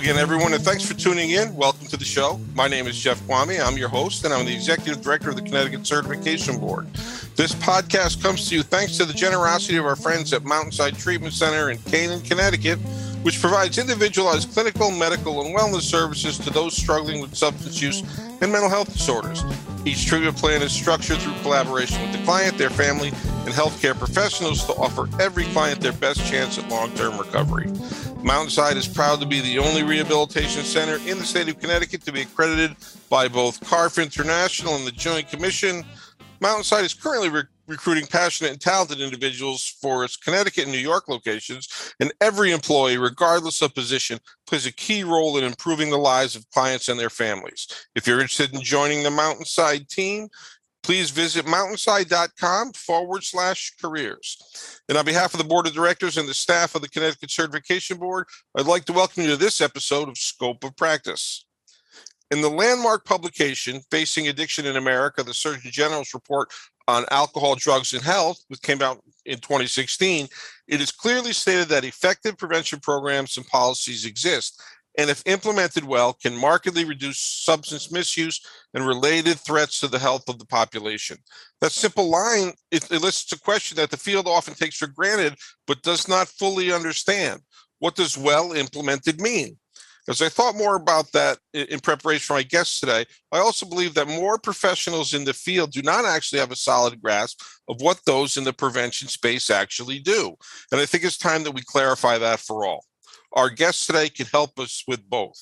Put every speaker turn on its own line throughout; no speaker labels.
again, everyone, and thanks for tuning in. Welcome to the show. My name is Jeff Quamme. I'm your host, and I'm the Executive Director of the Connecticut Certification Board. This podcast comes to you thanks to the generosity of our friends at Mountainside Treatment Center in Canaan, Connecticut, which provides individualized clinical, medical, and wellness services to those struggling with substance use and mental health disorders. Each treatment plan is structured through collaboration with the client, their family, and healthcare professionals to offer every client their best chance at long term recovery. Mountainside is proud to be the only rehabilitation center in the state of Connecticut to be accredited by both CARF International and the Joint Commission. Mountainside is currently re- recruiting passionate and talented individuals for its Connecticut and New York locations, and every employee, regardless of position, plays a key role in improving the lives of clients and their families. If you're interested in joining the Mountainside team, please visit mountainside.com forward slash careers. And on behalf of the board of directors and the staff of the Connecticut Certification Board, I'd like to welcome you to this episode of Scope of Practice. In the landmark publication, Facing Addiction in America, the Surgeon General's report on alcohol, drugs, and health, which came out in 2016, it is clearly stated that effective prevention programs and policies exist and if implemented well, can markedly reduce substance misuse and related threats to the health of the population. That simple line it elicits a question that the field often takes for granted, but does not fully understand. What does well implemented mean? As I thought more about that in preparation for my guests today, I also believe that more professionals in the field do not actually have a solid grasp of what those in the prevention space actually do. And I think it's time that we clarify that for all. Our guest today can help us with both.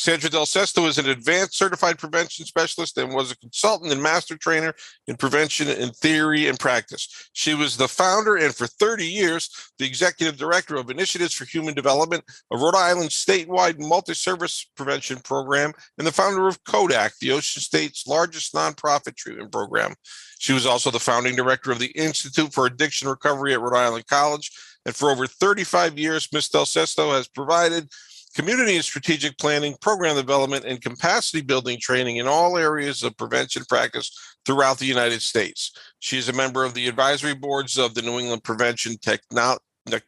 Sandra Del Sesto is an advanced certified prevention specialist and was a consultant and master trainer in prevention in theory and practice. She was the founder and for 30 years, the executive director of Initiatives for Human Development, a Rhode Island statewide multi service prevention program, and the founder of CODAC, the Ocean State's largest nonprofit treatment program. She was also the founding director of the Institute for Addiction Recovery at Rhode Island College and for over 35 years, Ms. Del Sesto has provided community and strategic planning, program development, and capacity building training in all areas of prevention practice throughout the United States. She is a member of the advisory boards of the New England Prevention Techno-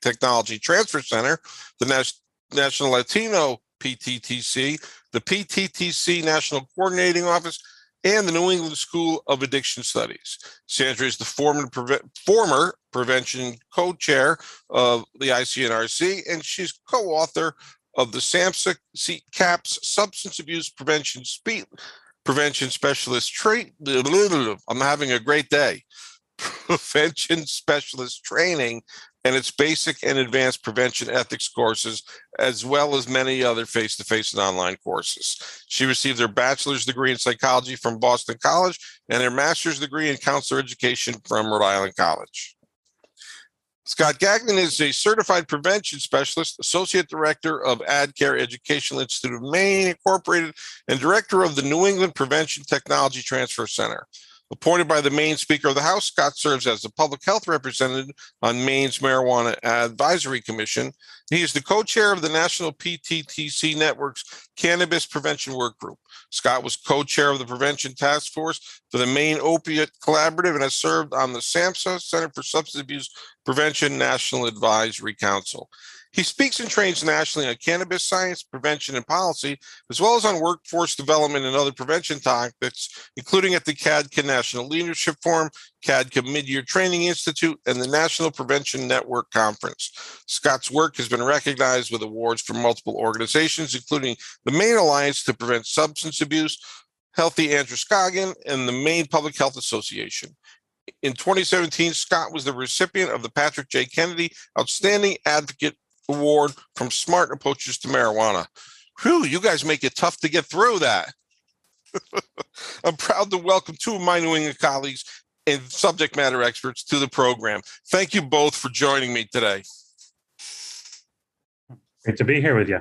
Technology Transfer Center, the Nas- National Latino PTTC, the PTTC National Coordinating Office, and the New England School of Addiction Studies. Sandra is the former, preve- former prevention co-chair of the IC&RC, and she's co-author of the SAMHSA CAPS Substance Abuse Prevention Spe- Prevention Specialist Trait. I'm having a great day. Prevention Specialist Training and its basic and advanced prevention ethics courses, as well as many other face to face and online courses. She received her bachelor's degree in psychology from Boston College and her master's degree in counselor education from Rhode Island College. Scott Gagnon is a certified prevention specialist, associate director of AdCare Educational Institute of Maine Incorporated, and director of the New England Prevention Technology Transfer Center. Appointed by the Maine Speaker of the House, Scott serves as the public health representative on Maine's Marijuana Advisory Commission. He is the co chair of the National PTTC Network's Cannabis Prevention Work Group. Scott was co chair of the Prevention Task Force for the Maine Opiate Collaborative and has served on the SAMHSA Center for Substance Abuse Prevention National Advisory Council. He speaks and trains nationally on cannabis science, prevention, and policy, as well as on workforce development and other prevention topics, including at the CADCA National Leadership Forum, CADCA Mid-Year Training Institute, and the National Prevention Network Conference. Scott's work has been recognized with awards from multiple organizations, including the Maine Alliance to Prevent Substance Abuse, Healthy Androscoggin, and the Maine Public Health Association. In 2017, Scott was the recipient of the Patrick J. Kennedy Outstanding Advocate Award from Smart Approaches to Marijuana. Whew, you guys make it tough to get through that. I'm proud to welcome two of my New England colleagues and subject matter experts to the program. Thank you both for joining me today.
Great to be here with you.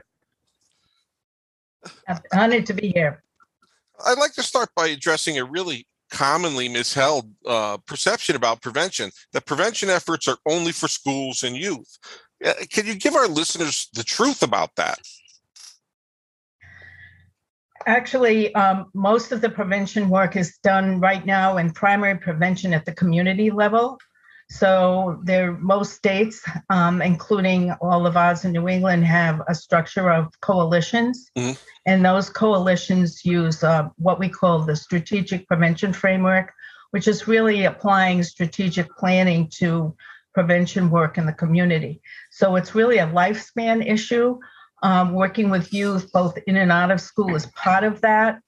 Honored to be here.
I'd like to start by addressing a really commonly misheld uh, perception about prevention that prevention efforts are only for schools and youth. Uh, can you give our listeners the truth about that?
Actually, um, most of the prevention work is done right now in primary prevention at the community level. So there, most states, um, including all of ours in New England, have a structure of coalitions,
Mhm.
and those coalitions use uh, what we call the strategic prevention framework, which is really applying strategic planning to prevention work in the community. So it's really a lifespan issue. Um, working with youth both in and out of school is part of that.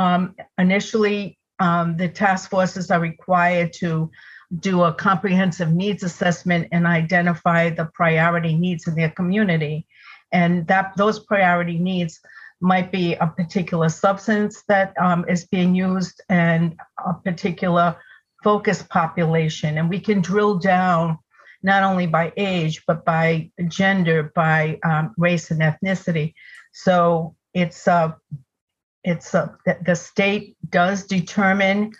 Um, initially, um, the task forces are required to do a comprehensive needs assessment and identify the priority needs in their community. And that those priority needs might be a particular substance that um, is being used and a particular focus population. And we can drill down not only by age, but by gender, by um, race and ethnicity. So it's uh, it's uh, the, state does determine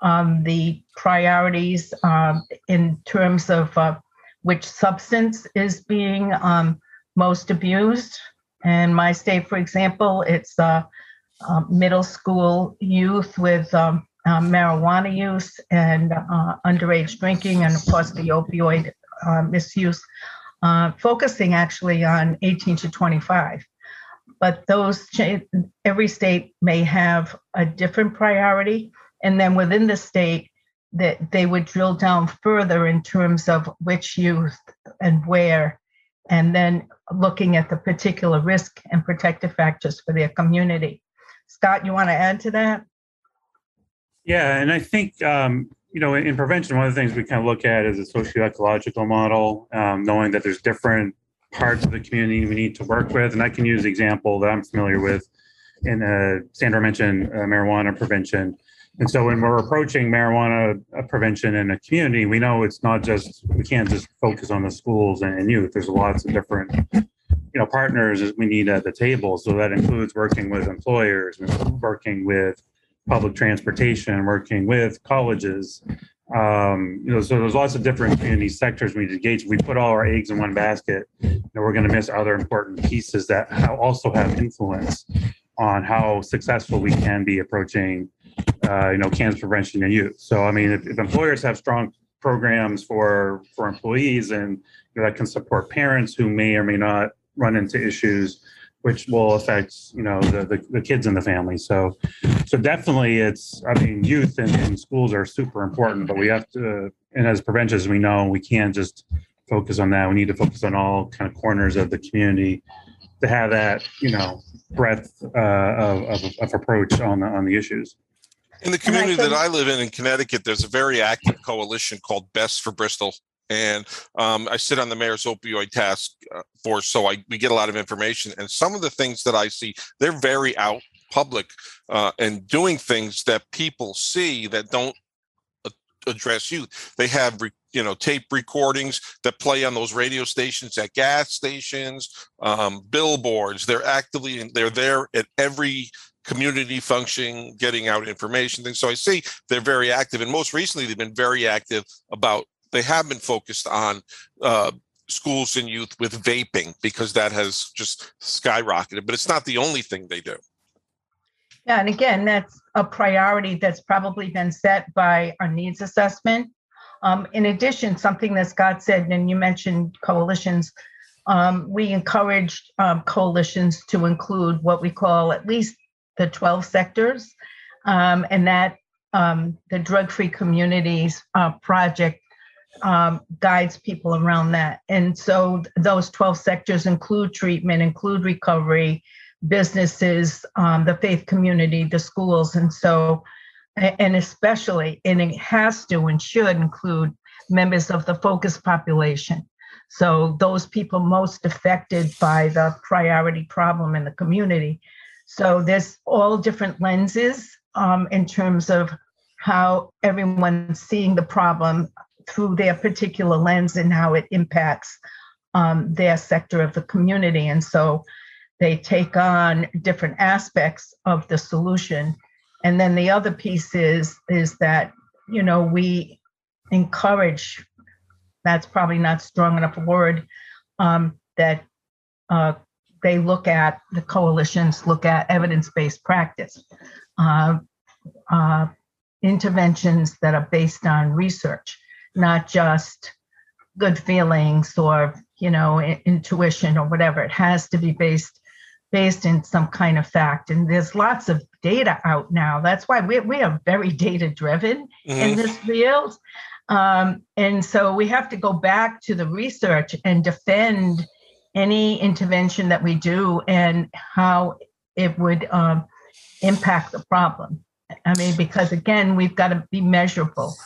um, the priorities um, in terms of uh, which substance is being um, most abused. And my state, for example, it's uh, uh, middle school youth with um, uh, marijuana use and uh, underage drinking, and of course the opioid uh, misuse, uh, focusing actually on 18 to 25. But those every state may have a different priority, and then within the state, that they would drill down further in terms of which youth and where, and then looking at the particular risk and protective factors for their community. Scott, you want to add to that?
Yeah, and I think um, you know in prevention, one of the things we kind of look at is a socio-ecological model, um, knowing that there's different parts of the community we need to work with. And I can use the example that I'm familiar with. In uh, Sandra mentioned uh, marijuana prevention, and so when we're approaching marijuana uh, prevention in a community, we know it's not just we can't just focus on the schools and, youth. There's lots of different you know partners we need at the table. So that includes working with employers, working with public transportation, working with colleges. Um, you know, so there's lots of different community sectors we need to engage. We put all our eggs in one basket, know, we're going to miss other important pieces that also have influence on how successful we can be approaching, uh, you know, cancer prevention in youth. So, I mean, if, if employers have strong programs for for employees and you know, that can support parents who may or may not run into issues which will affect you know the, the, the kids in the family. So so definitely it's i mean youth and, and schools are super important but we have to and as preventionists we know we can't just focus on that. We need to focus on all kind of corners of the community to have that you know breadth uh, of, of, of approach on the on the issues.
In the
And I
community that I live in in Connecticut, there's a very active coalition called Best for Bristol. And um, I sit on the mayor's opioid task uh, force, so I we get a lot of information. And some of the things that I see, they're very out public uh, and doing things that people see that don't address youth. They have you know tape recordings that play on those radio stations at gas stations, um, billboards. They're actively they're there at every community function, getting out information things. So I see they're very active, and most recently they've been very active about. They have been focused on uh, schools and youth with vaping because that has just skyrocketed. But it's not the only thing they do.
Yeah, and again, that's a priority that's probably been set by our needs assessment. Um, in addition, something that Scott said, and you mentioned coalitions, um, we encouraged um, coalitions to include what we call at least the 12 sectors, um, and that um, the Drug Free Communities uh, Project um, guides people around that. And so those 12 sectors include treatment, include recovery, businesses, um, the faith community, the schools. And so, and especially, and it has to and should include members of the focus population. So those people most affected by the priority problem in the community. So there's all different lenses um, in terms of how everyone's seeing the problem through their particular lens and how it impacts um, their sector of the community. And so they take on different aspects of the solution. And then the other piece is is that you know we encourage. That's probably not strong enough a word. Um, that uh, they look at the coalitions look at evidence-based practice, uh, uh, interventions that are based on research. Not just good feelings or you know intuition or whatever. It has to be based based in some kind of fact. And there's lots of data out now. That's why we, we are very data driven mm-hmm. in this field. Um, and so we have to go back to the research and defend any intervention that we do and how it would um, impact the problem. I mean, because again, we've got to be measurable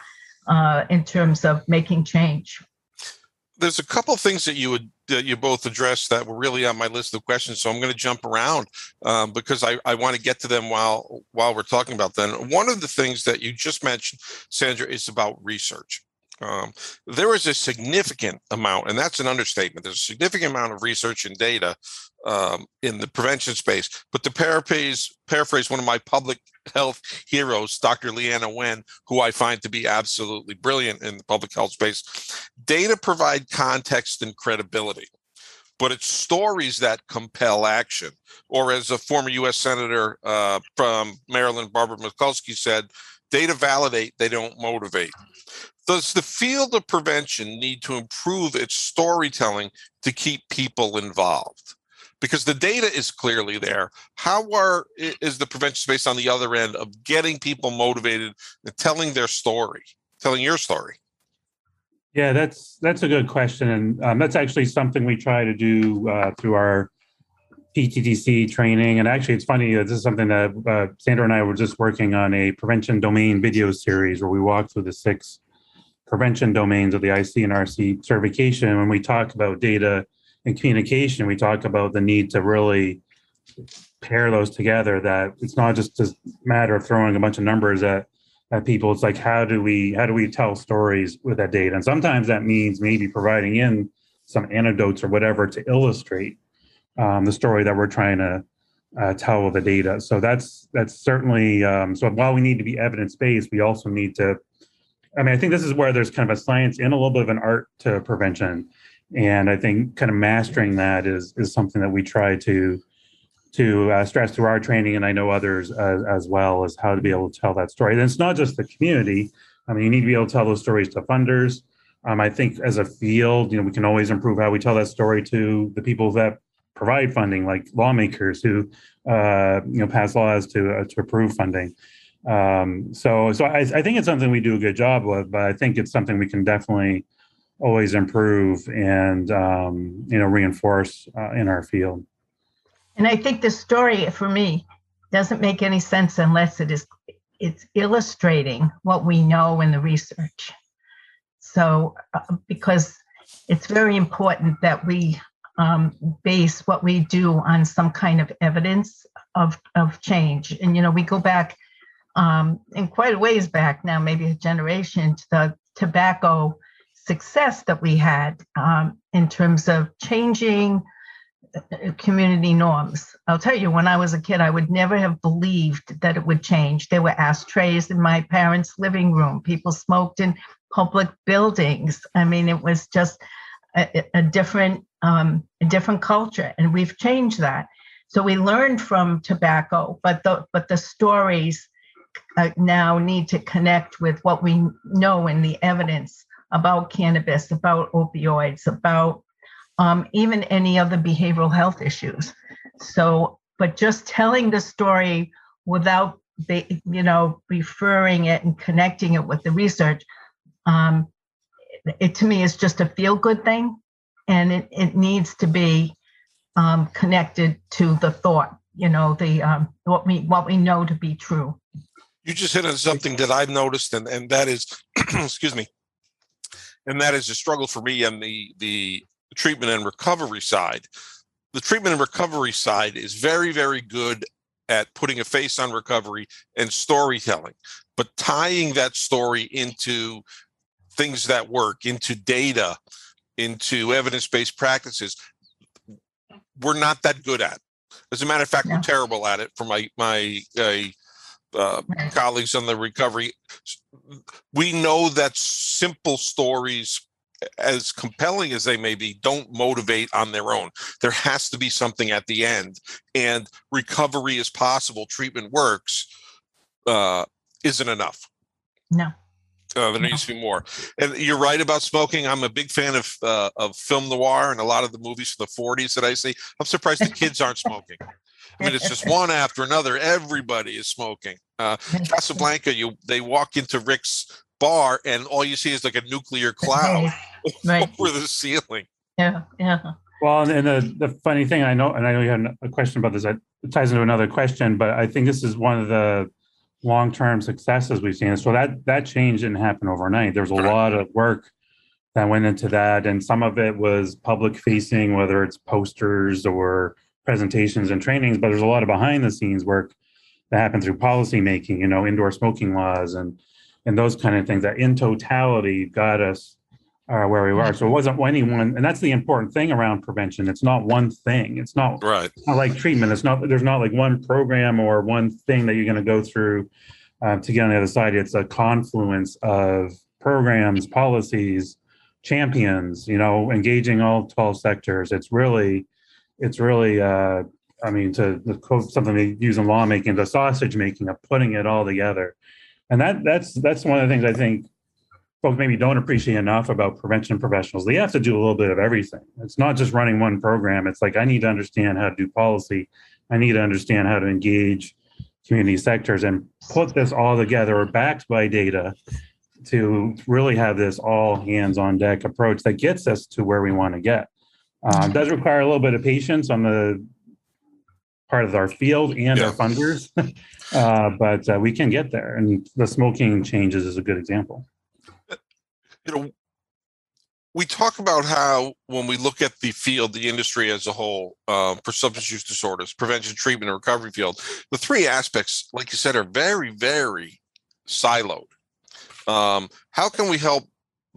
uh, in terms of making change.
There's a couple things that you would that you both addressed that were really on my list of questions. So I'm going to jump around um, because I, I want to get to them while while we're talking about them. One of the things that you just mentioned, Sandra, is about research. Um, there is a significant amount, and that's an understatement. There's a significant amount of research and data um, in the prevention space. But to paraphrase, paraphrase one of my public health heroes, Dr. Leanna Wen, who I find to be absolutely brilliant in the public health space, data provide context and credibility. But it's stories that compel action. Or, as a former U.S. Senator uh, from Maryland, Barbara Mikulski said, data validate, they don't motivate. Does the field of prevention need to improve its storytelling to keep people involved? Because the data is clearly there. How are is the prevention space on the other end of getting people motivated and telling their story, telling your story?
Yeah, that's that's a good question, and um, that's actually something we try to do uh, through our PTTC training. And actually, it's funny. Uh, this is something that uh, Sandra and I were just working on a prevention domain video series where we walk through the six prevention domains of the IC&RC certification. When we talk about data and communication, we talk about the need to really pair those together. That it's not just a matter of throwing a bunch of numbers at at people. It's like how do we how do we tell stories with that data? And sometimes that means maybe providing in some anecdotes or whatever to illustrate um, the story that we're trying to uh, tell with the data. So that's that's certainly um, so. While we need to be evidence based, we also need to I mean, I think this is where there's kind of a science and a little bit of an art to prevention, and I think kind of mastering that is is something that we try to to uh, stress through our training, and I know others uh, as well as how to be able to tell that story. And it's not just the community. I mean, you need to be able to tell those stories to funders. Um, I think as a field, you know, we can always improve how we tell that story to the people that provide funding, like lawmakers who, uh, you know, pass laws to uh, to approve funding. Um, so, so I, I, think it's something we do a good job with, but I think it's something we can definitely always improve and um, you know reinforce uh, in our field.
And I think the story for me doesn't make any sense unless it is it's illustrating what we know in the research. So, uh, because it's very important that we um, base what we do on some kind of evidence of of change. And you know, we go back um, in quite a ways back now, maybe a generation, to the tobacco success that we had um, in terms of changing uh, community norms. I'll tell you, when I was a kid, I would never have believed that it would change. There were ashtrays in my parents' living room. People smoked in public buildings. I mean, it was just a, a different, um, a different culture, and we've changed that. So we learned from tobacco, but the but the stories uh, now need to connect with what we know in the evidence about cannabis, about opioids, about um, even any other behavioral health issues. So, but just telling the story without, you know, referring it and connecting it with the research, um, it to me is just a feel good thing, and it, it needs to be um, connected to the thought. You know, the um, what we what we know to be true
you just hit on something that I've noticed, and and that is, excuse me, and that is a struggle for me on the the treatment and recovery side. The treatment and recovery side is very very good at putting a face on recovery and storytelling, but tying that story into things that work, into data, into evidence based practices, we're not that good at. As a matter of fact, yeah. we're terrible at it. For my my uh, uh, colleagues on the recovery. We know that simple stories, as compelling as they may be, don't motivate on their own. There has to be something at the end, and recovery is possible. Treatment works uh, isn't enough.
No.
Uh, there needs to be more. And you're right about smoking. I'm a big fan of uh, of film noir and a lot of the movies from the 40s that I see. I'm surprised the kids aren't smoking. I mean, it's just one after another. Everybody is smoking. Uh, Casablanca, you they walk into Rick's bar and all you see is like a nuclear cloud right. over the ceiling.
Yeah, yeah.
Well, and the, the funny thing, I know, and I know you had a question about this. It ties into another question, but I think this is one of the long-term successes we've seen. So that that change didn't happen overnight. There was a lot of work that went into that, and some of it was public-facing, whether it's posters or presentations and trainings. But there's a lot of behind-the-scenes work that happened through policy making, you know, indoor smoking laws and and those kind of things that in totality got us uh, where we were. So it wasn't any one, and that's the important thing around prevention. It's not one thing. It's not
right.
It's not like treatment. It's not. There's not like one program or one thing that you're going to go through uh, to get on the other side. It's a confluence of programs, policies, champions. You know, engaging all 12 sectors. It's really, it's really. Uh, I mean, to, to quote something they use in lawmaking, the sausage making of putting it all together, and that that's that's one of the things I think folks maybe don't appreciate enough about prevention professionals. They have to do a little bit of everything. It's not just running one program. It's like I need to understand how to do policy. I need to understand how to engage community sectors and put this all together or backed by data to really have this all hands on deck approach that gets us to where we want to get. Um, does require a little bit of patience on the part of our field and yeah. our funders, uh, but uh, we can get there. And the smoking changes is a good example
you know, we talk about how when we look at the field, the industry as a whole, uh, for substance use disorders, prevention, treatment, and recovery field, the three aspects, like you said, are very, very siloed. Um, how can we help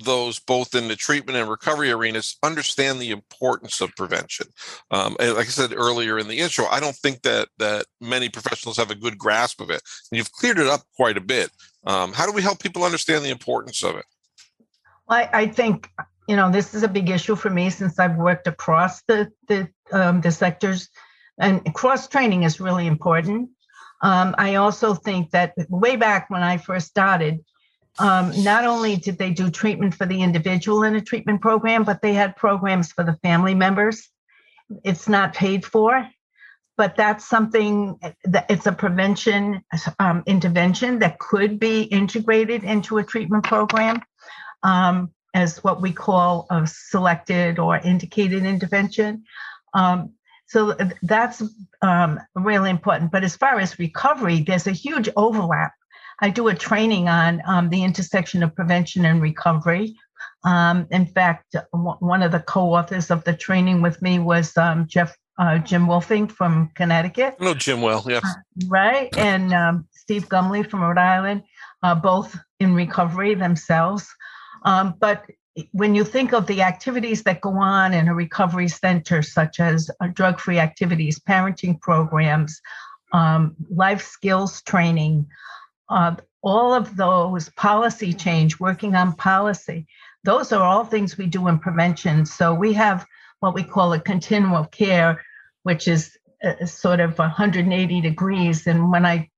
those both in the treatment and recovery arenas understand the importance of prevention. Um, like I said earlier in the intro, I don't think that that many professionals have a good grasp of it. And you've cleared it up quite a bit. Um, how do we help people understand the importance of it?
I, I think you know this is a big issue for me since I've worked across the the um, the sectors, and cross training is really important. Um, I also think that way back when I first started, um, not only did they do treatment for the individual in a treatment program, but they had programs for the family members. It's not paid for, but that's something that it's a prevention um, intervention that could be integrated into a treatment program um, as what we call a selected or indicated intervention. Um, so that's um, really important. But as far as recovery, there's a huge overlap. I do a training on um, the intersection of prevention and recovery. Um, in fact, w- one of the co-authors of the training with me was um, Jeff uh, Jim Wuelfing from Connecticut.
No, Jim well, yes. Uh,
right, and um, Steve Gumley from Rhode Island, uh, both in recovery themselves. Um, but when you think of the activities that go on in a recovery center, such as uh, drug free activities, parenting programs, um, life skills training, uh, all of those policy change, working on policy, those are all things we do in prevention. So we have what we call a continuum of care, which is uh, sort of 180 degrees. And when I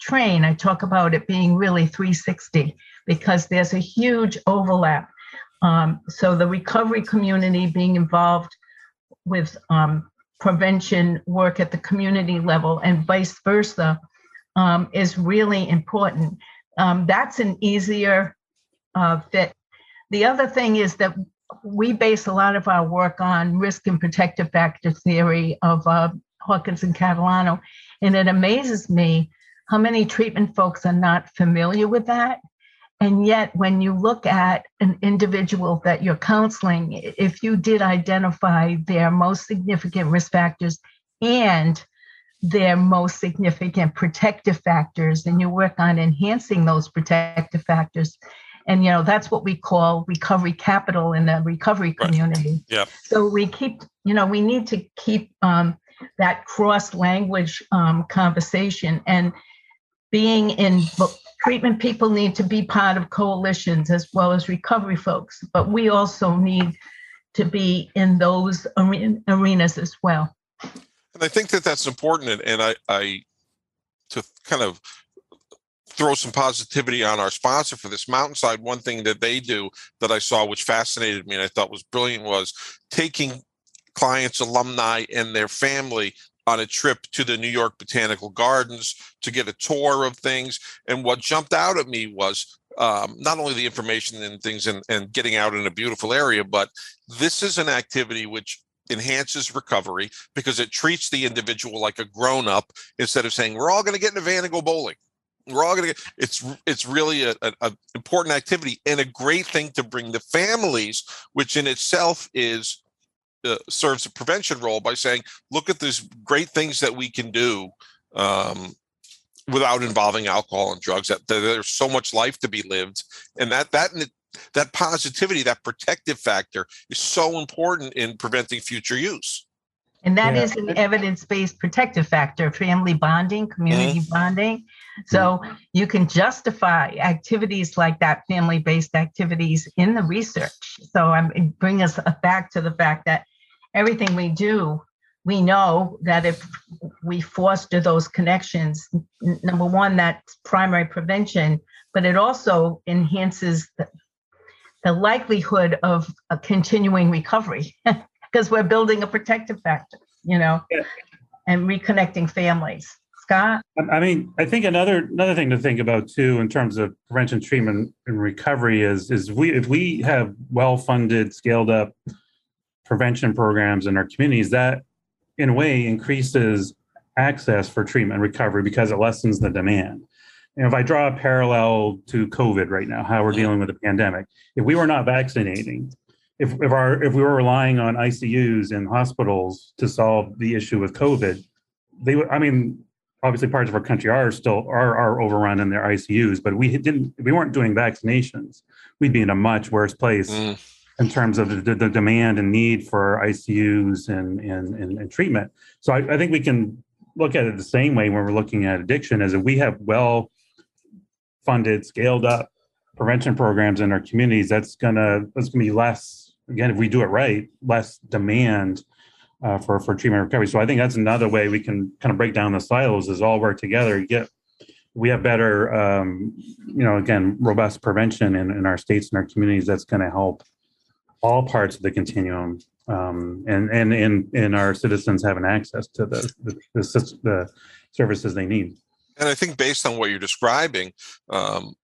train, I talk about it being really 360 because there's a huge overlap. Um, so the recovery community being involved with um, prevention work at the community level and vice versa um, is really important. Um, that's an easier uh, fit. The other thing is that we base a lot of our work on risk and protective factor theory of uh, Hawkins and Catalano. And it amazes me how many treatment folks are not familiar with that. And yet, when you look at an individual that you're counseling, if you did identify their most significant risk factors and their most significant protective factors, and you work on enhancing those protective factors, and you know that's what we call recovery capital in the recovery community.
Right. Yeah.
So we keep, you know, we need to keep um, that cross language um, conversation and being in treatment people need to be part of coalitions as well as recovery folks, but we also need to be in those arenas as well.
And I think that that's important. And, and I, I, to kind of throw some positivity on our sponsor for this mountainside. One thing that they do that I saw, which fascinated me and I thought was brilliant, was taking clients, alumni, and their family on a trip to the New York Botanical Gardens to get a tour of things. And what jumped out at me was um, not only the information and things and, and getting out in a beautiful area, but this is an activity which enhances recovery because it treats the individual like a grown up instead of saying we're all going to get in a van and go bowling. We're all going to get it's it's really a, a, a, important activity and a great thing to bring the families which in itself is uh, serves a prevention role by saying look at these great things that we can do um, without involving alcohol and drugs that, that there's so much life to be lived. And that that that positivity, that protective factor is so important in preventing future use.
And that yeah. is an evidence based protective factor, family bonding, community mm-hmm. bonding. So you can justify activities like that, family based activities in the research. So I'm bring us back to the fact that everything we do, we know that if we foster those connections, number one, that's primary prevention, but it also enhances the, the likelihood of a continuing recovery because we're building a protective factor, you know, yeah. and reconnecting families. Scott?
I mean, I think another another thing to think about too in terms of prevention, treatment, and recovery is is we if we have well funded, scaled up prevention programs in our communities, that in a way increases access for treatment and recovery because it lessens the demand you know, if I draw a parallel to COVID right now, how we're dealing with the pandemic, if we were not vaccinating, if, if our if we were relying on ICUs and hospitals to solve the issue with COVID, they would. I mean, obviously parts of our country are still are are overrun in their ICUs, but we didn't we weren't doing vaccinations, we'd be in a much worse place mm. in terms of the, the, demand and need for ICUs and and and, and treatment. So I, I, think we can look at it the same way when we're looking at addiction, as if we have well funded, scaled up prevention programs in our communities, that's gonna that's gonna be less again if we do it right, less demand uh, for for treatment recovery. So I think that's another way we can kind of break down the silos is all work together. Get we have better, um, you know, again, robust prevention in, in our states and our communities. That's going to help all parts of the continuum, um, and and and and our citizens having access to the the, the, the services they need.
And I think based on what you're describing, um,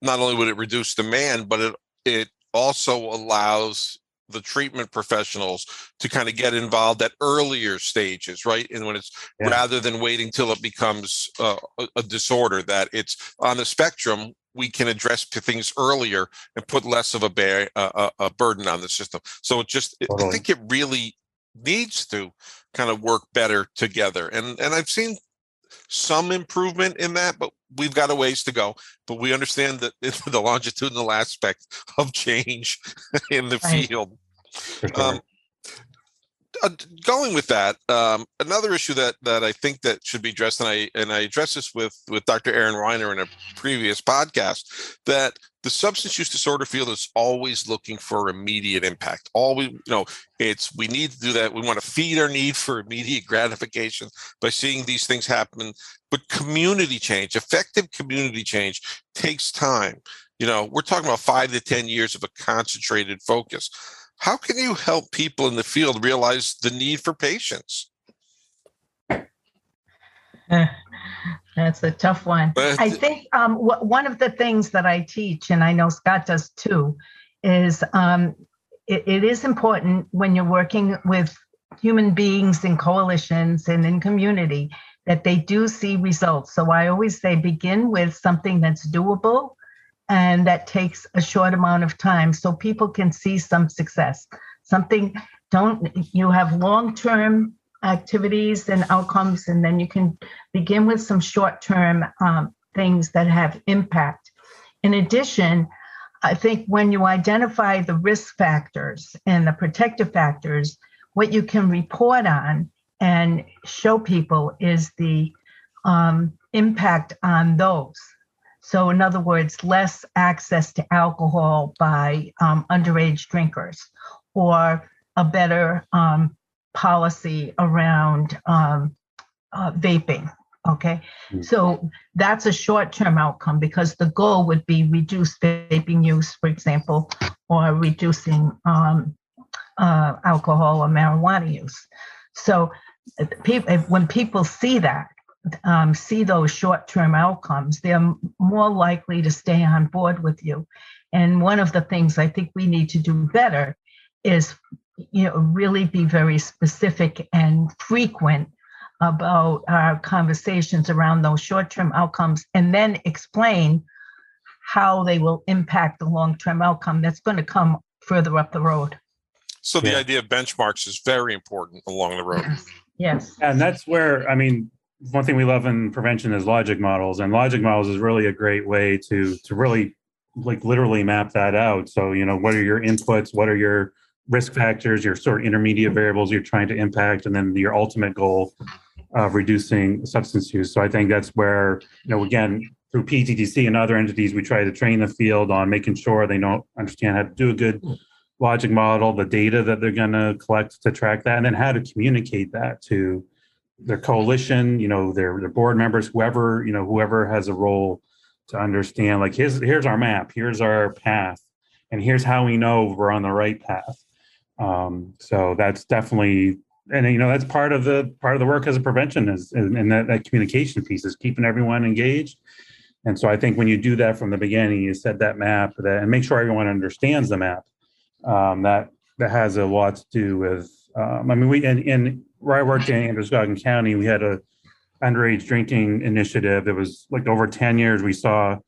not only would it reduce demand, but it it also allows the treatment professionals to kind of get involved at earlier stages, right? And when it's yeah. rather than waiting till it becomes uh, a, disorder, that it's on the spectrum, we can address things earlier and put less of a, bear, uh, a, a burden on the system. So it just, totally. I think it really needs to kind of work better together. And and I've seen some improvement in that, but we've got a ways to go. But we understand that the longitudinal aspect of change in the right. field. Sure. Um, uh, going with that, um, another issue that that I think that should be addressed, and I and I addressed this with with Dr. Aaron Reiner in a previous podcast, that the substance use disorder field is always looking for immediate impact. Always, you know, it's we need to do that. We want to feed our need for immediate gratification by seeing these things happen. But community change, effective community change, takes time. You know, we're talking about five to ten years of a concentrated focus how can you help people in the field realize the need for patience?
That's a tough one. But, I think um, w- one of the things that I teach, and I know Scott does too, is um, it, it is important when you're working with human beings in coalitions and in community that they do see results. So I always say begin with something that's doable and that takes a short amount of time so people can see some success. Something don't you have long-term activities and outcomes and then you can begin with some short-term um, things that have impact. In addition i think when you identify the risk factors and the protective factors what you can report on and show people is the um, impact on those so, in other words, less access to alcohol by um, underage drinkers, or a better um, policy around um, uh, vaping, Okay, mm-hmm. so that's a short term outcome because the goal would be reduce vaping use, for example, or reducing um, uh, alcohol or marijuana use. So, people, when people see that, um, see those short term outcomes, they're more likely to stay on board with you. And one of the things I think we need to do better is you know really be very specific and frequent about our conversations around those short-term outcomes and then explain how they will impact the long-term outcome that's going to come further up the road
so the yeah. idea of benchmarks is very important along the road
yes. yes
and that's where i mean one thing we love in prevention is logic models and logic models is really a great way to to really like literally map that out. So you know what are your inputs? What are your risk factors? Your sort of intermediate variables you're trying to impact and then your ultimate goal of reducing substance use. So i think that's where you know again through pttc and other entities we try to train the field on making sure they don't understand how to do a good logic model the data that they're going to collect to track that and then how to communicate that to their coalition you know their, their board members whoever you know whoever has a role to understand like here's here's our map here's our path and here's how we know we're on the right path. Um, so that's definitely and you know that's part of the part of the work as a prevention is and, and that, that communication piece is keeping everyone engaged. And so i think when you do that from the beginning you set that map that and make sure everyone understands the map um, that that has a lot to do with um, i mean we in, in where i worked in androscoggin county we had a underage drinking initiative. That was like over 10 years we saw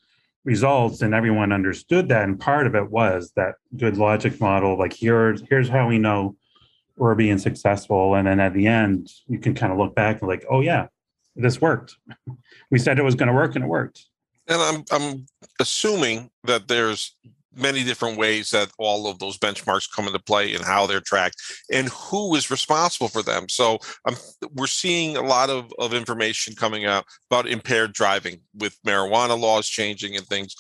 results and everyone understood that. And part of it was that good logic model like here's here's how we know we're being successful. And then at the end you can kind of look back and like oh yeah this worked. We said it was going to work and it worked.
And i'm i'm assuming that there's many different ways that all of those benchmarks come into play and how they're tracked and who is responsible for them. So um, we're seeing a lot of, of information coming out about impaired driving with marijuana laws changing and things.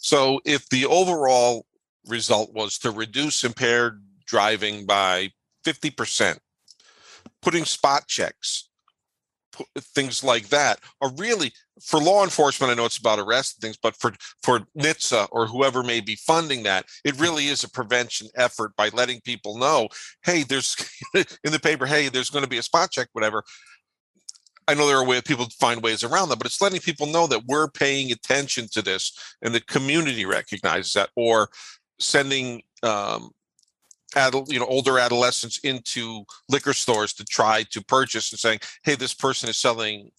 So if the overall result was to reduce impaired driving by 50%, putting spot checks things like that are really for law enforcement i know it's about arrest and things but for for NHTSA or whoever may be funding that it really is a prevention effort by letting people know hey there's in the paper hey there's going to be a spot check whatever. I know there are ways people find ways around that but it's letting people know that we're paying attention to this and the community recognizes that or sending um, adult, you know, older adolescents into liquor stores to try to purchase and saying, "Hey, this person is selling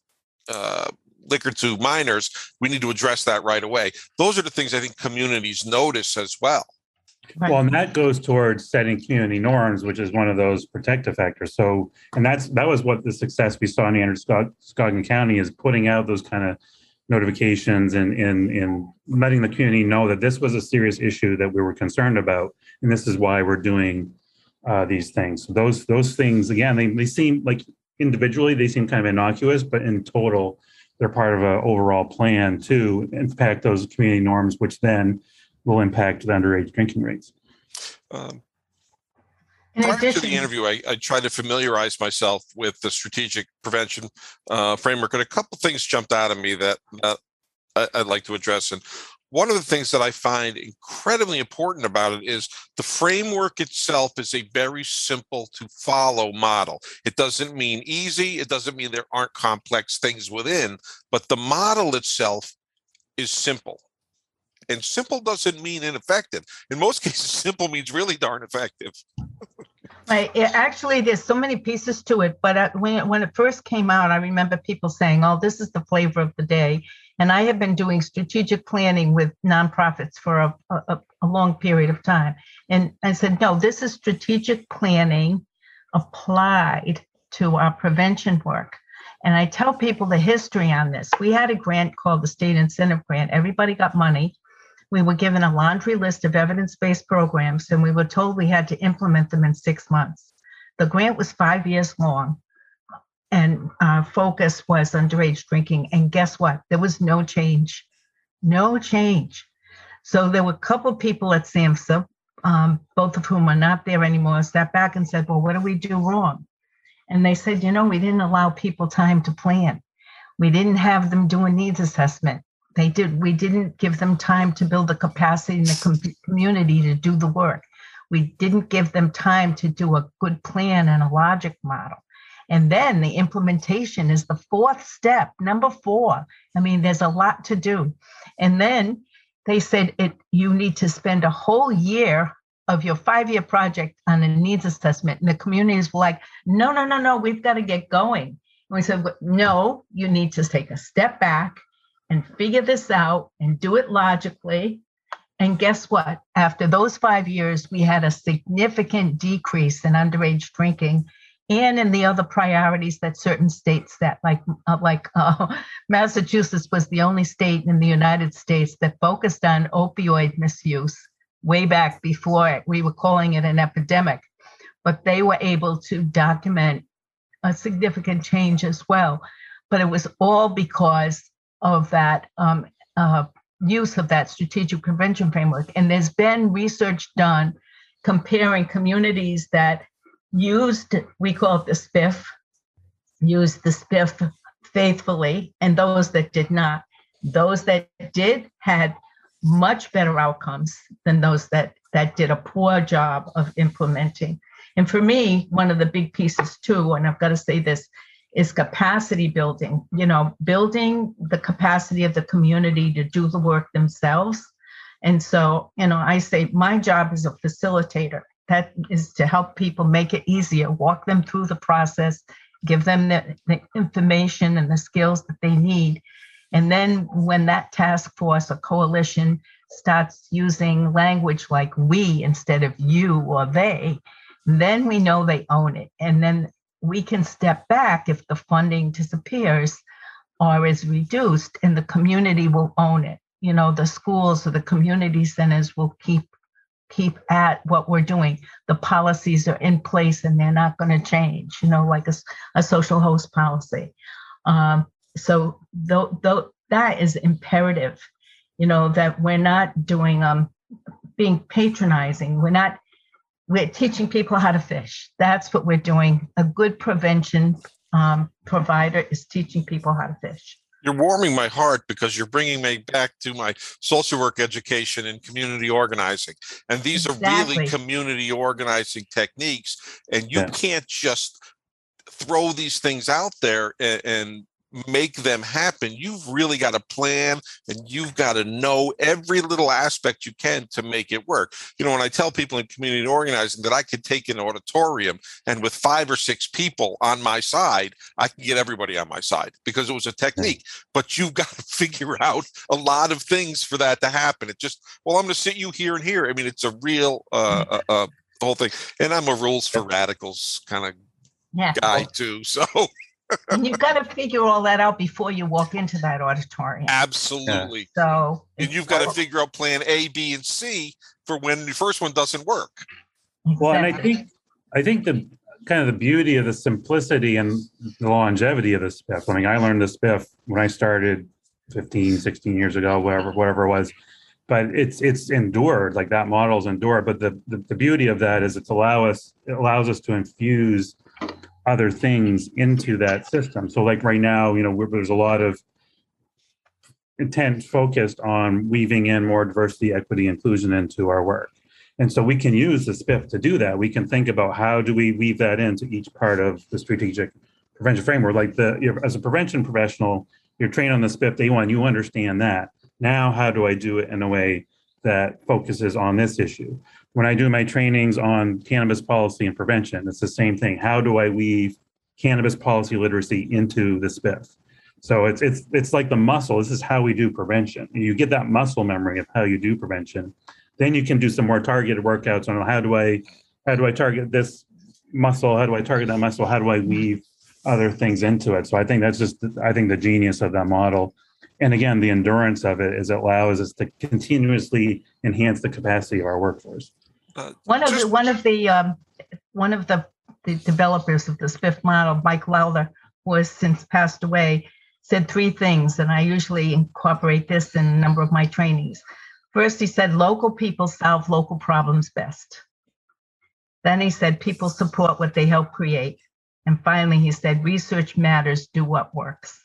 uh, liquor to minors. We need to address that right away." Those are the things I think communities notice as well.
Well, and that goes towards setting community norms, which is one of those protective factors. So, and that's that was what the success we saw in Androscoggin County is putting out those kind of notifications and in in letting the community know that this was a serious issue that we were concerned about and this is why we're doing uh, these things so those those things again they, they seem like individually they seem kind of innocuous but in total they're part of an overall plan to impact those community norms which then will impact the underage drinking rates um,
Prior addition, to the interview, I, I tried to familiarize myself with the strategic prevention uh, framework, and a couple things jumped out at me that, that I, I'd like to address. And one of the things that I find incredibly important about it is the framework itself is a very simple to follow model. It doesn't mean easy, it doesn't mean there aren't complex things within, but the model itself is simple. And simple doesn't mean ineffective. In most cases, simple means really darn effective.
Right. Actually, there's so many pieces to it. But uh, when it, when it first came out, I remember people saying, "Oh, this is the flavor of the day." And I have been doing strategic planning with nonprofits for a, a, a long period of time. And I said, "No, this is strategic planning applied to our prevention work." And I tell people the history on this. We had a grant called the State Incentive Grant. Everybody got money we were given a laundry list of evidence based programs, and we were told we had to implement them in six months. The grant was five years long, and our focus was underage drinking. And guess what? There was no change. No change. So there were a couple people at SAMHSA, um, both of whom are not there anymore, stepped back and said, Well, what do we do wrong? And they said, You know, we didn't allow people time to plan. We didn't have them do a needs assessment. They did. We didn't give them time to build the capacity in the com- community to do the work. We didn't give them time to do a good plan and a logic model. And then the implementation is the fourth step, number four. I mean, there's a lot to do. And then they said it you need to spend a whole year of your five-year project on a needs assessment. And the communities were like, no, no, no, no, we've got to get going. And we said, no, you need to take a step back and figure this out and do it logically. And guess what? After those five years, we had a significant decrease in underage drinking and in the other priorities that certain states set, like uh, like uh, Massachusetts was the only state in the United States that focused on opioid misuse way back before it. We were calling it an epidemic, but they were able to document a significant change as well. But it was all because of that um, uh, use of that strategic prevention framework. And there's been research done comparing communities that used, we call it the SPIF, used the SPIF faithfully, and those that did not. Those that did had much better outcomes than those that that did a poor job of implementing. And for me, one of the big pieces too, and I've got to say this, is capacity building. You know, building the capacity of the community to do the work themselves. And so, you know, I say my job is a facilitator that is to help people make it easier, walk them through the process, give them the, the information and the skills that they need. And then when that task force or coalition starts using language like we instead of you or they, then we know they own it. And then we can step back if the funding disappears or is reduced, and the community will own it. You know, the schools or the community centers will keep keep at what we're doing. The policies are in place and they're not going to change, you know, like a, a social host policy. Um, so th- th- that is imperative, you know, that we're not doing um, being patronizing. We're not, we're teaching people how to fish. That's what we're doing. A good prevention um, provider is teaching people how to fish
you're warming my heart because you're bringing me back to my social work education and community organizing and these exactly. are really community organizing techniques and you yeah. can't just throw these things out there and, and make them happen, you've really got to plan and you've got to know every little aspect you can to make it work. You know, when I tell people in community organizing that I could take an auditorium and with five or six people on my side, I can get everybody on my side because it was a technique. But you've got to figure out a lot of things for that to happen. It just, well, I'm going to sit you here and here. I mean, it's a real uh, uh, uh, whole thing. And I'm a rules for radicals kind of yeah. guy too. So
you've got to figure all that out before you walk into that auditorium.
Absolutely.
So,
and you've got to figure out plan A, B, and C for when the first one doesn't work.
Exactly. Well, and I think I think the kind of the beauty of the simplicity and the longevity of the spiff. I mean, I learned the spiff when I started 15, 16 years ago, whatever, whatever it was. But it's it's endured, like that model's endured. But the, the, the beauty of that is it's allow us it allows us to infuse other things into that system. So, like right now, you know, there's a lot of intent focused on weaving in more diversity, equity, inclusion into our work. And so we can use the SPIF to do that. We can think about how do we weave that into each part of the strategic prevention framework. Like the as a prevention professional, you're trained on the SPIF day one, you understand that. Now, how do I do it in a way that focuses on this issue? When I do my trainings on cannabis policy and prevention, it's the same thing. How do I weave cannabis policy literacy into the SPIF? So it's it's it's like the muscle. This is how we do prevention. You get that muscle memory of how you do prevention. Then you can do some more targeted workouts on how do I how do I target this muscle? How do I target that muscle? How do I weave other things into it? So I think that's just I think the genius of that model. And again, the endurance of it is it allows us to continuously enhance the capacity of our workforce.
Uh, one of the one of the um, one of the, the developers of this SPIF model, Mike Lowther, who has since passed away, said three things, and I usually incorporate this in a number of my trainings. First, he said local people solve local problems best. Then he said people support what they help create. And finally, he said research matters, do what works.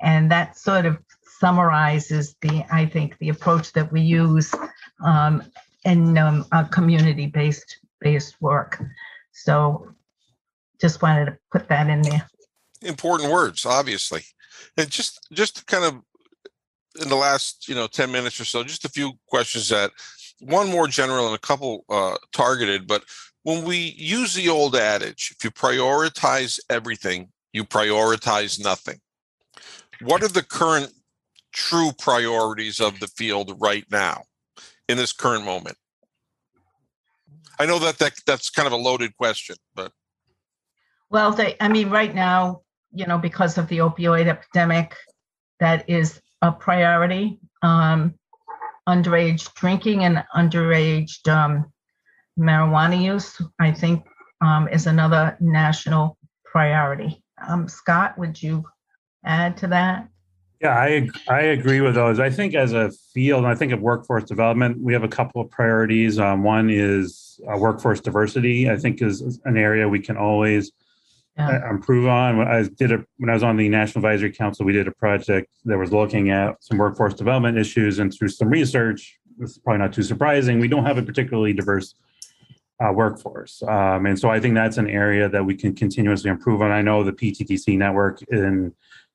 And that sort of summarizes the, I think, the approach that we use um, in um, community-based based work. So just wanted to put that in there.
Important words, obviously. And just just kind of in the last you know 10 minutes or so just a few questions that one more general and a couple uh, targeted but when we use the old adage if you prioritize everything you prioritize nothing what are the current true priorities of the field right now in this current moment i know that, that that's kind of a loaded question but
well they, i mean right now you know because of the opioid epidemic that is a priority. Um, underage drinking and underage um, marijuana use, I think, um, is another national priority. Um, Scott, would you add to that?
Yeah, I I agree with those. I think as a field, and I think of workforce development, we have a couple of priorities. Um, one is uh, workforce diversity. I think is an area we can always yeah. improve on. I did a when I was on the National Advisory Council, we did a project that was looking at some workforce development issues, and through some research, this is probably not too surprising. We don't have a particularly diverse uh, workforce, um, and so I think that's an area that we can continuously improve on. I know the PTTC network uh,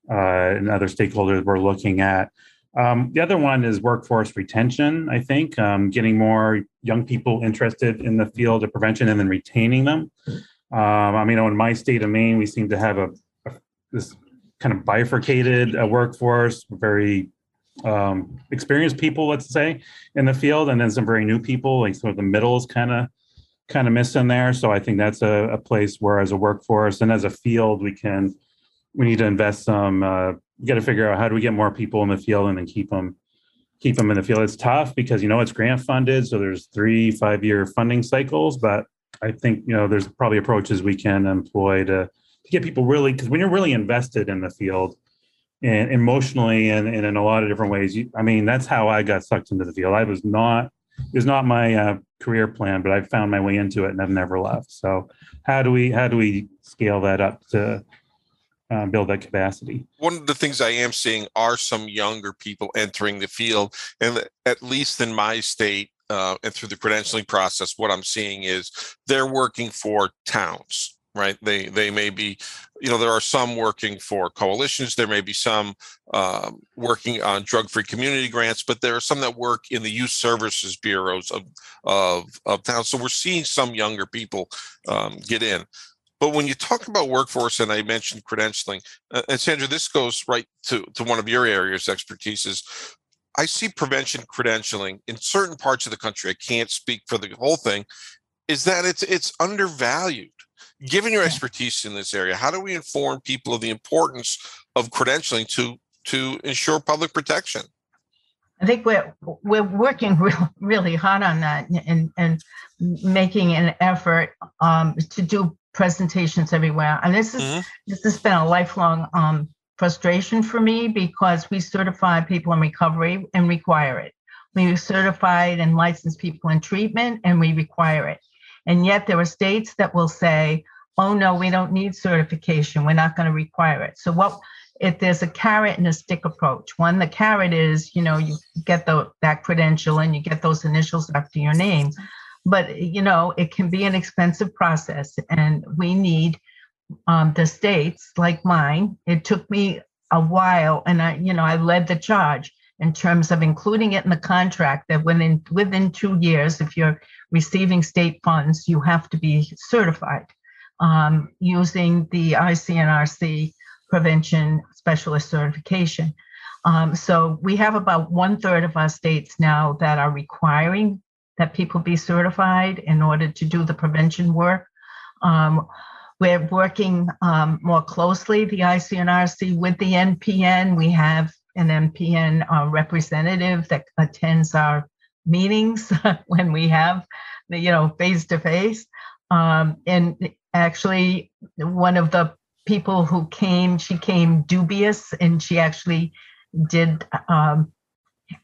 and other stakeholders we're looking at. Um, the other one is workforce retention. I think um, getting more young people interested in the field of prevention and then retaining them. Um, I mean, in my state of Maine, we seem to have a, a this kind of bifurcated uh, workforce, very um, experienced people, let's say, in the field, and then some very new people. Like sort of the middle is kind of kind of missing there. So I think that's a, a, place where, as a workforce and as a field, we can we need to invest some. Uh, we got to figure out how do we get more people in the field and then keep them keep them in the field. It's tough because you know it's grant funded, so there's three five year funding cycles, but I think you know there's probably approaches we can employ to, to get people really because when you're really invested in the field and emotionally and, and in a lot of different ways, you, I mean that's how I got sucked into the field. I was not it was not my uh, career plan, but I found my way into it and I've never left. So how do we how do we scale that up to uh, build that capacity.
One of the things I am seeing are some younger people entering the field, and at least in my state, uh, and through the credentialing process, what I'm seeing is they're working for towns, right? They they may be, you know, there are some working for coalitions. There may be some um, working on drug-free community grants, but there are some that work in the youth services bureaus of of of towns. So we're seeing some younger people um, get in. But when you talk about workforce, and I mentioned credentialing, uh, and Sandra, this goes right to, to one of your areas expertise is I see prevention credentialing in certain parts of the country. I can't speak for the whole thing. Is that it's it's undervalued. Given your expertise in this area, how do we inform people of the importance of credentialing to to ensure public protection?
I think we're we're working real, really hard on that and and making an effort um, to do presentations everywhere. And this is mm-hmm. this has been a lifelong um, frustration for me because we certify people in recovery and require it. We certify and license people in treatment and we require it. And yet there are states that will say, oh no, we don't need certification. We're not going to require it. So what if there's a carrot and a stick approach? One, the carrot is, you know, you get the that credential and you get those initials after your name. But you know, it can be an expensive process and we need um, the states like mine, it took me a while, and I, you know, I led the charge in terms of including it in the contract that within within two years, if you're receiving state funds, you have to be certified um, using the IC&RC prevention specialist certification. Um, so we have about one third of our states now that are requiring that people be certified in order to do the prevention work. Um, we're working um, more closely, the IC&RC, with the NPN. We have an NPN uh, representative that attends our meetings when we have you know, face to face. And actually, one of the people who came, she came dubious and she actually did um,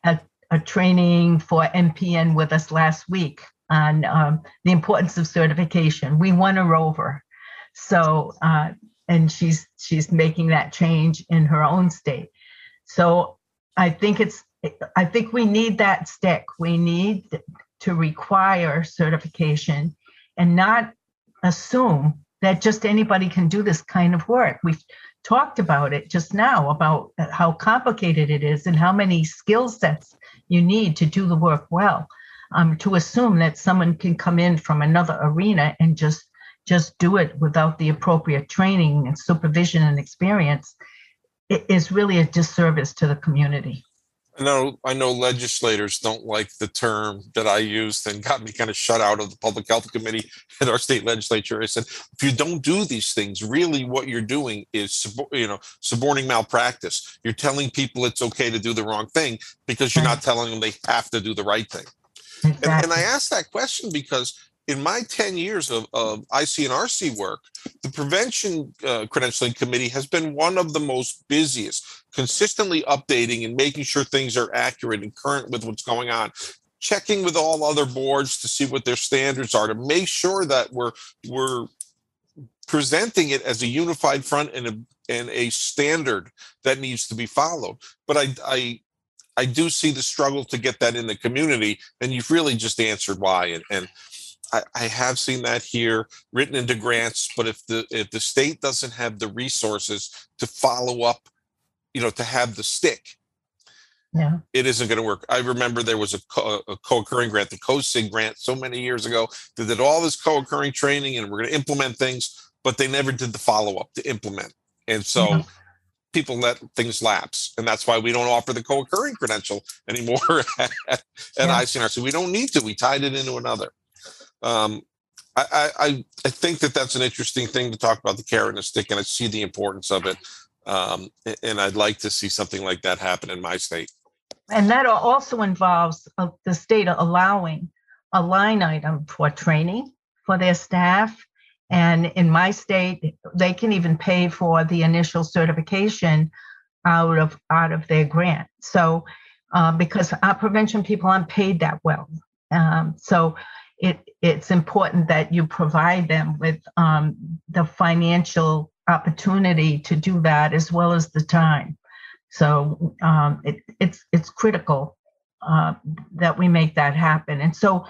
a, a, training for NPN with us last week on um, the importance of certification. We won her over. So uh, and she's she's making that change in her own state. So I think it's I think we need that stick. We need to require certification and not assume that just anybody can do this kind of work. We've talked about it just now about how complicated it is and how many skill sets you need to do the work well. Um, to assume that someone can come in from another arena and just just do it without the appropriate training and supervision and experience is really a disservice to the community.
I know I know legislators don't like the term that I used and got me kind of shut out of the public health committee at our state legislature. I said, if you don't do these things, really what you're doing is you know suborning malpractice. You're telling people it's okay to do the wrong thing because you're not telling them they have to do the right thing. Exactly. And, and I asked that question because in my 10 years of, of IC and RC work, the Prevention uh, Credentialing Committee has been one of the most busiest, consistently updating and making sure things are accurate and current with what's going on. Checking with all other boards to see what their standards are to make sure that we're we're presenting it as a unified front and a and a standard that needs to be followed. But I I I do see the struggle to get that in the community, and you've really just answered why. And, and I, I have seen that here written into grants, but if the if the state doesn't have the resources to follow up, you know, to have the stick,
yeah,
it isn't going to work. I remember there was a, co- a co-occurring grant, the COSIG grant, so many years ago. They did all this co-occurring training, and we're going to implement things, but they never did the follow-up to implement, and so. Yeah. People let things lapse, and that's why we don't offer the co-occurring credential anymore at, at yeah. ICNR. So we don't need to. We tied it into another um, I, I, I think that that's an interesting thing to talk about the carrot and the stick, and I see the importance of it. Um, and I'd like to see something like that happen in my state.
And that also involves uh, the state allowing a line item for training for their staff. And in my state, they can even pay for the initial certification out of out of their grant. So, uh, because our prevention people aren't paid that well, um, so it, it's important that you provide them with um, the financial opportunity to do that as well as the time. So um, it, it's it's critical uh, that we make that happen. And so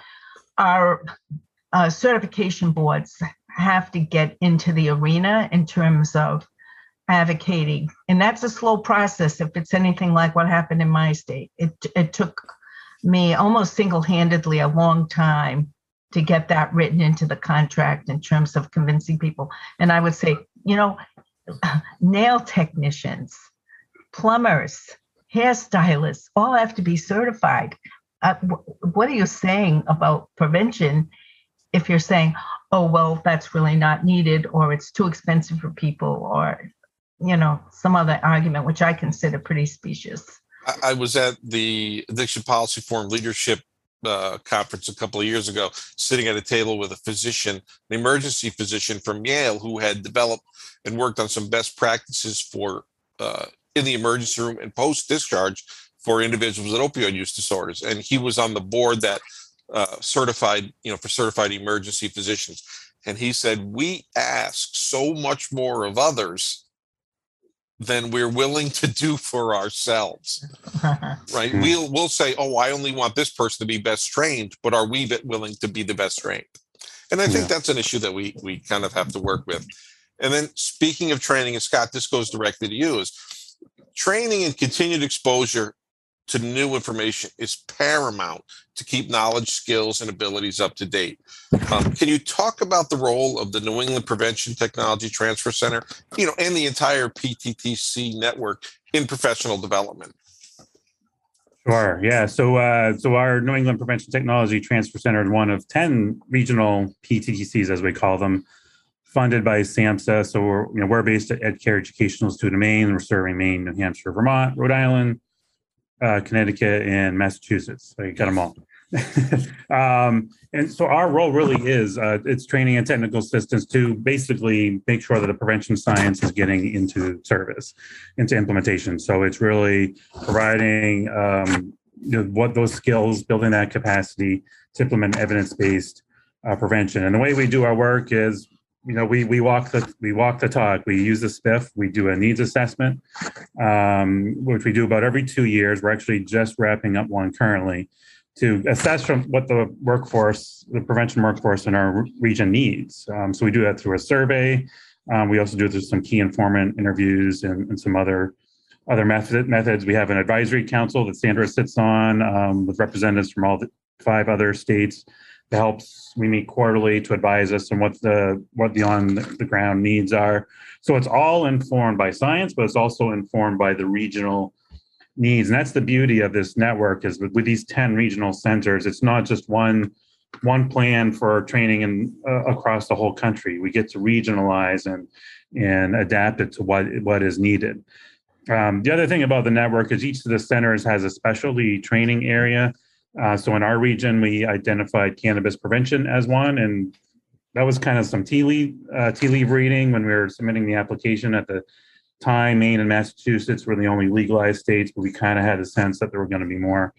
our uh, certification boards have to get into the arena in terms of advocating, and that's a slow process. If it's anything like what happened in my state, it it took me almost single-handedly a long time to get that written into the contract in terms of convincing people. And I would say, you know, nail technicians, plumbers, hairstylists all have to be certified. Uh, what are you saying about prevention if you're saying, oh, well, that's really not needed or it's too expensive for people or, you know, some other argument, which I consider pretty specious.
I was at the Addiction Policy Forum Leadership uh, conference a couple of years ago, sitting at a table with a physician, an emergency physician from Yale, who had developed and worked on some best practices for uh, in the emergency room and post discharge for individuals with opioid use disorders. And he was on the board that uh, certified, you know, for certified emergency physicians. And he said, we ask so much more of others than we're willing to do for ourselves right hmm. we'll we'll say oh i only want this person to be best trained but are we willing to be the best trained and i think yeah. that's an issue that we we kind of have to work with and then speaking of training and scott this goes directly to you is training and continued exposure to new information is paramount to keep knowledge, skills, and abilities up to date. Um, can you talk about the role of the New England Prevention Technology Transfer Center, you know, and the entire PTTC network in professional development?
Sure. Yeah. So, uh, so our New England Prevention Technology Transfer Center is one of ten regional PTTCs, as we call them, funded by SAMHSA. So we're you know we're based at AdCare Educational Institute of Maine. We're serving Maine, New Hampshire, Vermont, Rhode Island, uh, Connecticut, and Massachusetts. So you got them all. um, and so our role really is uh, it's training and technical assistance to basically make sure that the prevention science is getting into service, into implementation. So it's really providing um, you know, what those skills, building that capacity to implement evidence-based uh, prevention. And the way we do our work is you know, we we walk the we walk the talk. We use the SPIF. We do a needs assessment, um, which we do about every two years. We're actually just wrapping up one currently to assess from what the workforce, the prevention workforce in our region needs. Um, so we do that through a survey. Um, we also do it through some key informant interviews and, and some other other method, methods. We have an advisory council that Sandra sits on um, with representatives from all the five other states helps we meet quarterly to advise us on what the what the on the ground needs are. So it's all informed by science, but it's also informed by the regional needs. And that's the beauty of this network is with, with these 10 regional centers, it's not just one one plan for training in, uh, across the whole country. We get to regionalize and and adapt it to what what is needed. Um, the other thing about the network is each of the centers has a specialty training area uh, so in our region, we identified cannabis prevention as one, and that was kind of some tea leaf uh, tea leaf reading when we were submitting the application at the time. Maine and Massachusetts were the only legalized states, but we kind of had a sense that there were going to be more,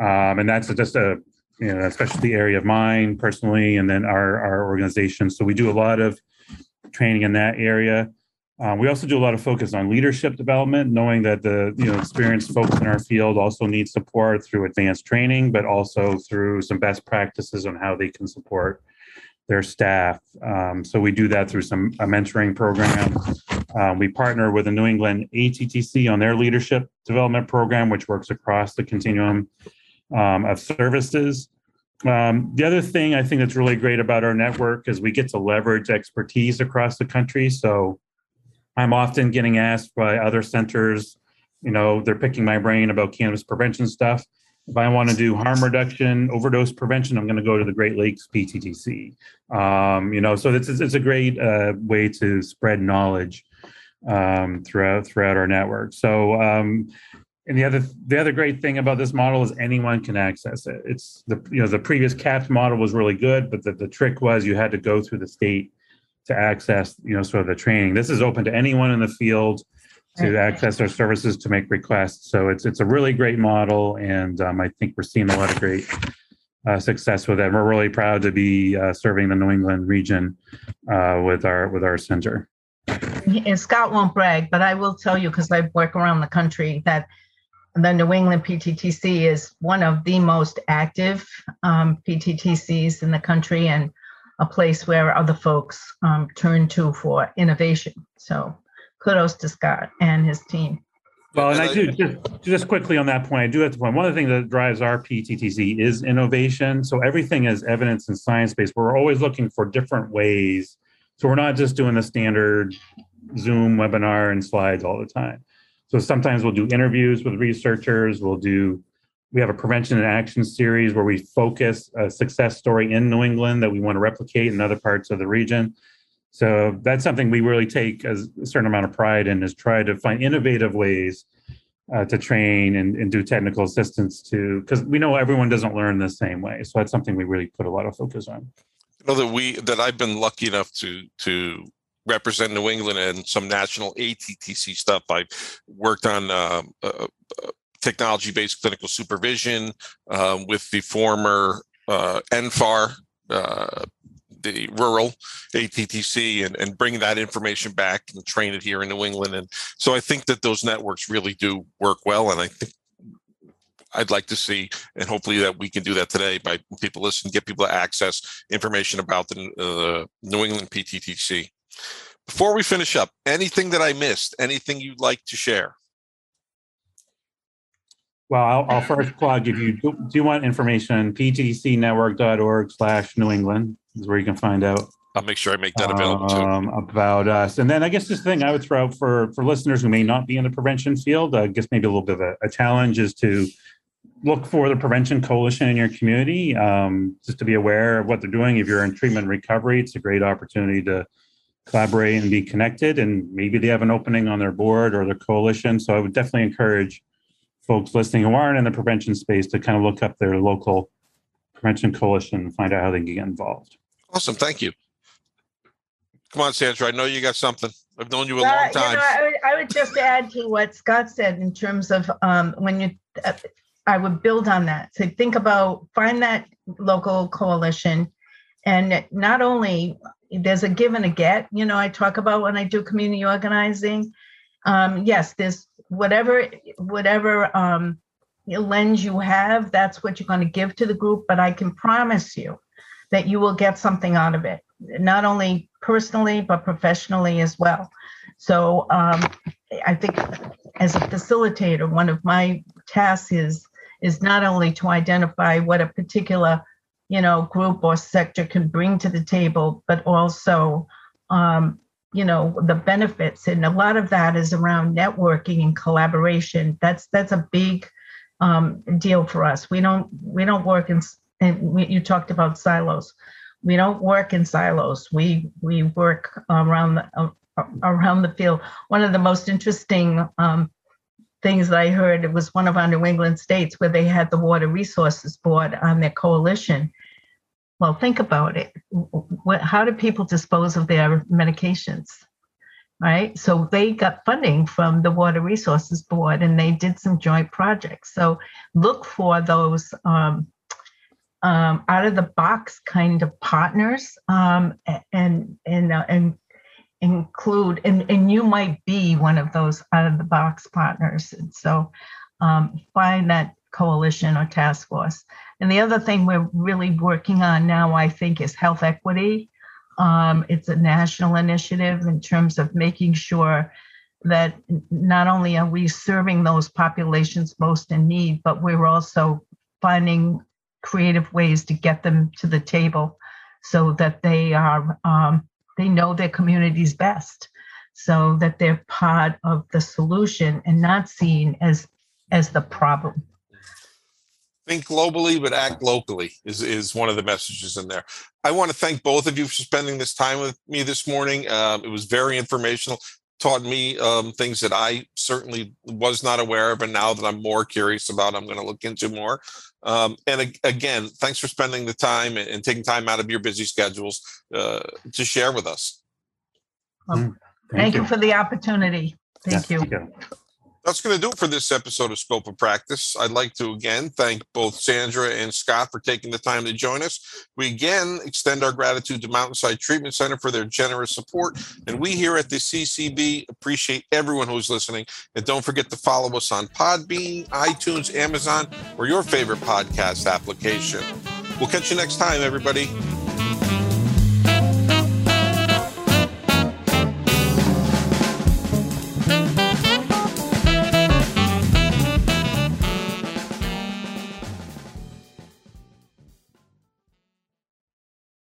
um, and that's just a you know a specialty area of mine personally, and then our our organization. So we do a lot of training in that area. Uh, we also do a lot of focus on leadership development, knowing that the you know experienced folks in our field also need support through advanced training, but also through some best practices on how they can support their staff. Um, so we do that through some a mentoring program. Uh, we partner with the New England ATTC on their leadership development program, which works across the continuum um, of services. Um, the other thing I think that's really great about our network is we get to leverage expertise across the country. So I'm often getting asked by other centers, you know, they're picking my brain about cannabis prevention stuff. If I want to do harm reduction, overdose prevention, I'm going to go to the Great Lakes PTTC. Um, you know, so it's it's a great uh, way to spread knowledge um, throughout throughout our network. So, um, and the other the other great thing about this model is anyone can access it. It's the you know the previous CAPS model was really good, but the, the trick was you had to go through the state to access, you know, sort of the training. This is open to anyone in the field to access our services to make requests. So it's it's a really great model, and um, I think we're seeing a lot of great uh, success with it. We're really proud to be uh, serving the New England region uh, with our with our center.
And Scott won't brag, but I will tell you because I work around the country that the New England PTTC is one of the most active um, PTTCs in the country, and a place where other folks um, turn to for innovation. So kudos to Scott and his team.
Well, and I do just, just quickly on that point. I do have to point. One of the things that drives our PTTC is innovation. So everything is evidence and science based. We're always looking for different ways. So we're not just doing the standard Zoom webinar and slides all the time. So sometimes we'll do interviews with researchers. We'll do we have a prevention and action series where we focus a success story in New England that we want to replicate in other parts of the region. So that's something we really take a certain amount of pride in is try to find innovative ways uh, to train and, and, do technical assistance to because we know everyone doesn't learn the same way. So that's something we really put a lot of focus on.
You know that we that I've been lucky enough to to represent New England and some national ATTC stuff. I've worked on uh, uh, technology based clinical supervision um, with the former uh, NFAR, uh, the rural ATTC, and, and bring that information back and train it here in New England. And so I think that those networks really do work well. And I think I'd like to see, and hopefully that we can do that today by people listen, get people to access information about the uh, New England PTTC. Before we finish up, anything that I missed, anything you'd like to share?
Well, I'll, I'll first plug if you do, do you want information, pttcnetwork.org slash New England is where you can find out.
I'll make sure I make that available too.
Um, about us. And then I guess this thing I would throw out for, for listeners who may not be in the prevention field, I guess maybe a little bit of a, a challenge is to look for the prevention coalition in your community, um, just to be aware of what they're doing. If you're in treatment recovery, it's a great opportunity to collaborate and be connected. And maybe they have an opening on their board or their coalition. So I would definitely encourage folks listening who aren't in the prevention space to kind of look up their local prevention coalition and find out how they can get involved.
Awesome. Thank you. Come on, Sandra. I know you got something. I've known you a long time. You know,
I, would, I would just add to what Scott said in terms of um, when you, uh, I would build on that. So think about, find that local coalition and not only there's a give and a get. You know, I talk about when I do community organizing. Um, yes, there's whatever whatever um, lens you have, that's what you're going to give to the group. But I can promise you that you will get something out of it, not only personally but professionally as well. So um, I think as a facilitator, one of my tasks is is not only to identify what a particular you know group or sector can bring to the table, but also um, you know the benefits, and a lot of that is around networking and collaboration. That's that's a big um, deal for us. We don't we don't work in and we, you talked about silos. We don't work in silos. We we work around the, uh, around the field. One of the most interesting um, things that I heard it was one of our New England states where they had the Water Resources Board on their coalition. Well, think about it. What, how do people dispose of their medications? Right. So they got funding from the Water Resources Board and they did some joint projects. So look for those um, um, out of the box kind of partners um, and and uh, and include and, and you might be one of those out of the box partners and so um, find that coalition or task force. And the other thing we're really working on now i think is health equity. Um, it's a national initiative in terms of making sure that not only are we serving those populations most in need but we're also finding creative ways to get them to the table so that they are um, they know their communities best. So that they're part of the solution and not seen as as the problem
think globally but act locally is is one of the messages in there i want to thank both of you for spending this time with me this morning um, it was very informational taught me um, things that i certainly was not aware of and now that i'm more curious about i'm going to look into more um, and again, thanks for spending the time and, and taking time out of your busy schedules uh, to share with us.
Well, mm, thank, thank you. you. for the opportunity. Thank you. you.
That's going to do it for this episode of Scope of Practice. I'd like to again thank both Sandra and Scott for taking the time to join us. We again extend our gratitude to Mountainside Treatment Center for their generous support. And we here at the CCB appreciate everyone who's listening. And don't forget to follow us on Podbean, iTunes, Amazon, or your favorite podcast application. We'll catch you next time, everybody.